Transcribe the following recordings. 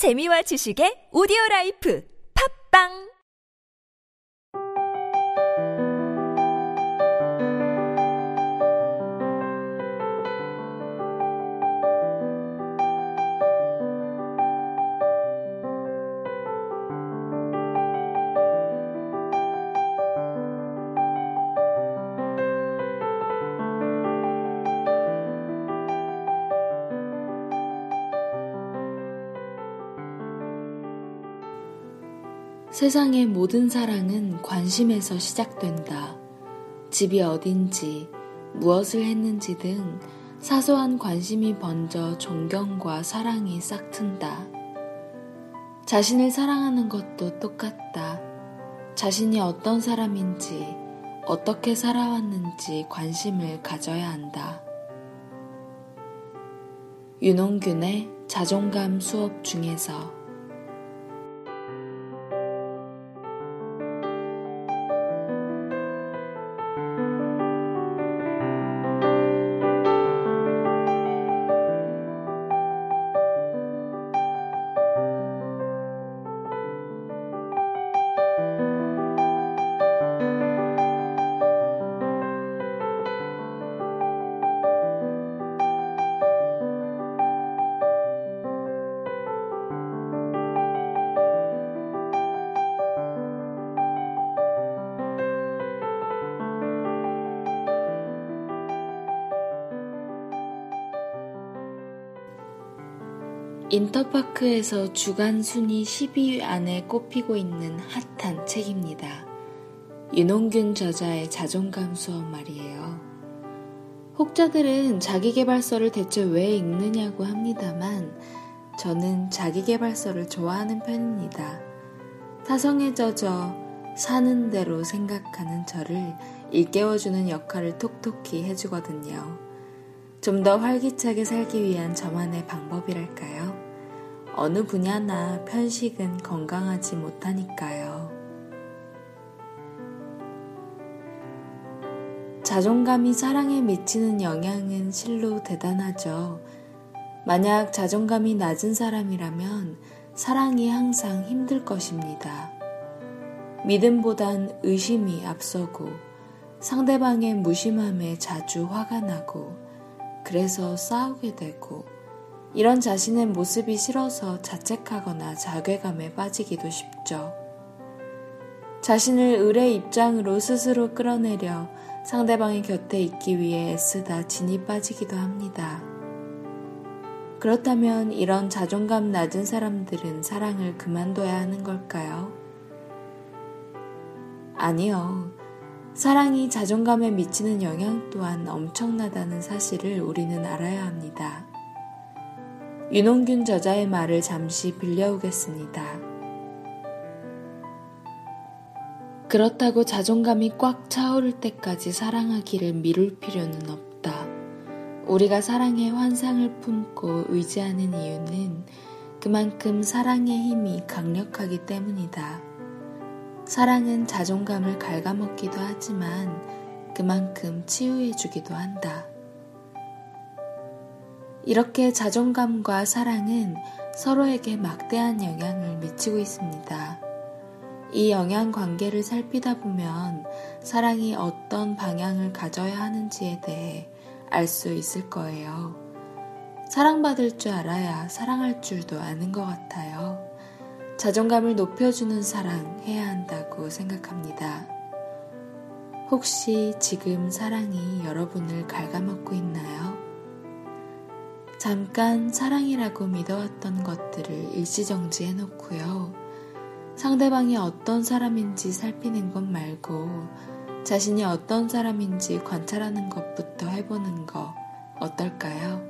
재미와 지식의 오디오 라이프. 팝빵 세상의 모든 사랑은 관심에서 시작된다. 집이 어딘지, 무엇을 했는지 등 사소한 관심이 번져 존경과 사랑이 싹튼다. 자신을 사랑하는 것도 똑같다. 자신이 어떤 사람인지, 어떻게 살아왔는지 관심을 가져야 한다. 윤홍균의 자존감 수업 중에서 인터파크에서 주간 순위 10위 안에 꼽히고 있는 핫한 책입니다. 윤홍균 저자의 자존감 수업 말이에요. 혹자들은 자기개발서를 대체 왜 읽느냐고 합니다만 저는 자기개발서를 좋아하는 편입니다. 사성에 젖어 사는 대로 생각하는 저를 일깨워주는 역할을 톡톡히 해주거든요. 좀 더 활기차게 살기 위한 저만의 방법이랄까요? 어느 분야나 편식은 건강하지 못하니까요. 자존감이 사랑에 미치는 영향은 실로 대단하죠. 만약 자존감이 낮은 사람이라면 사랑이 항상 힘들 것입니다. 믿음보단 의심이 앞서고 상대방의 무심함에 자주 화가 나고 그래서 싸우게 되고 이런 자신의 모습이 싫어서 자책하거나 자괴감에 빠지기도 쉽죠. 자신을 을의 입장으로 스스로 끌어내려 상대방의 곁에 있기 위해 애쓰다 진이 빠지기도 합니다. 그렇다면 이런 자존감 낮은 사람들은 사랑을 그만둬야 하는 걸까요? 아니요. 사랑이 자존감에 미치는 영향 또한 엄청나다는 사실을 우리는 알아야 합니다. 윤홍균 저자의 말을 잠시 빌려오겠습니다. 그렇다고 자존감이 꽉 차오를 때까지 사랑하기를 미룰 필요는 없다. 우리가 사랑의 환상을 품고 의지하는 이유는 그만큼 사랑의 힘이 강력하기 때문이다. 사랑은 자존감을 갉아먹기도 하지만 그만큼 치유해주기도 한다. 이렇게 자존감과 사랑은 서로에게 막대한 영향을 미치고 있습니다. 이 영향 관계를 살피다 보면 사랑이 어떤 방향을 가져야 하는지에 대해 알 수 있을 거예요. 사랑받을 줄 알아야 사랑할 줄도 아는 것 같아요. 자존감을 높여주는 사랑 해야 한다고 생각합니다. 혹시 지금 사랑이 여러분을 갉아먹고 있나요? 잠깐 사랑이라고 믿어왔던 것들을 일시정지 해놓고요. 상대방이 어떤 사람인지 살피는 것 말고 자신이 어떤 사람인지 관찰하는 것부터 해보는 거 어떨까요?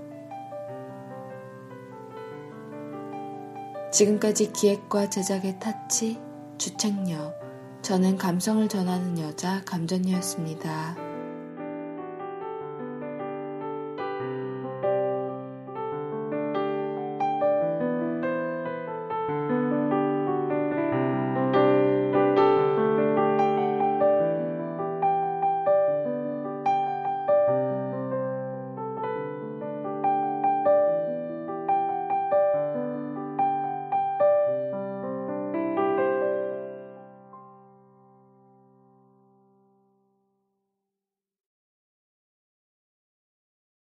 지금까지 기획과 제작의 타치, 주책녀, 저는 감성을 전하는 여자 감전녀였습니다.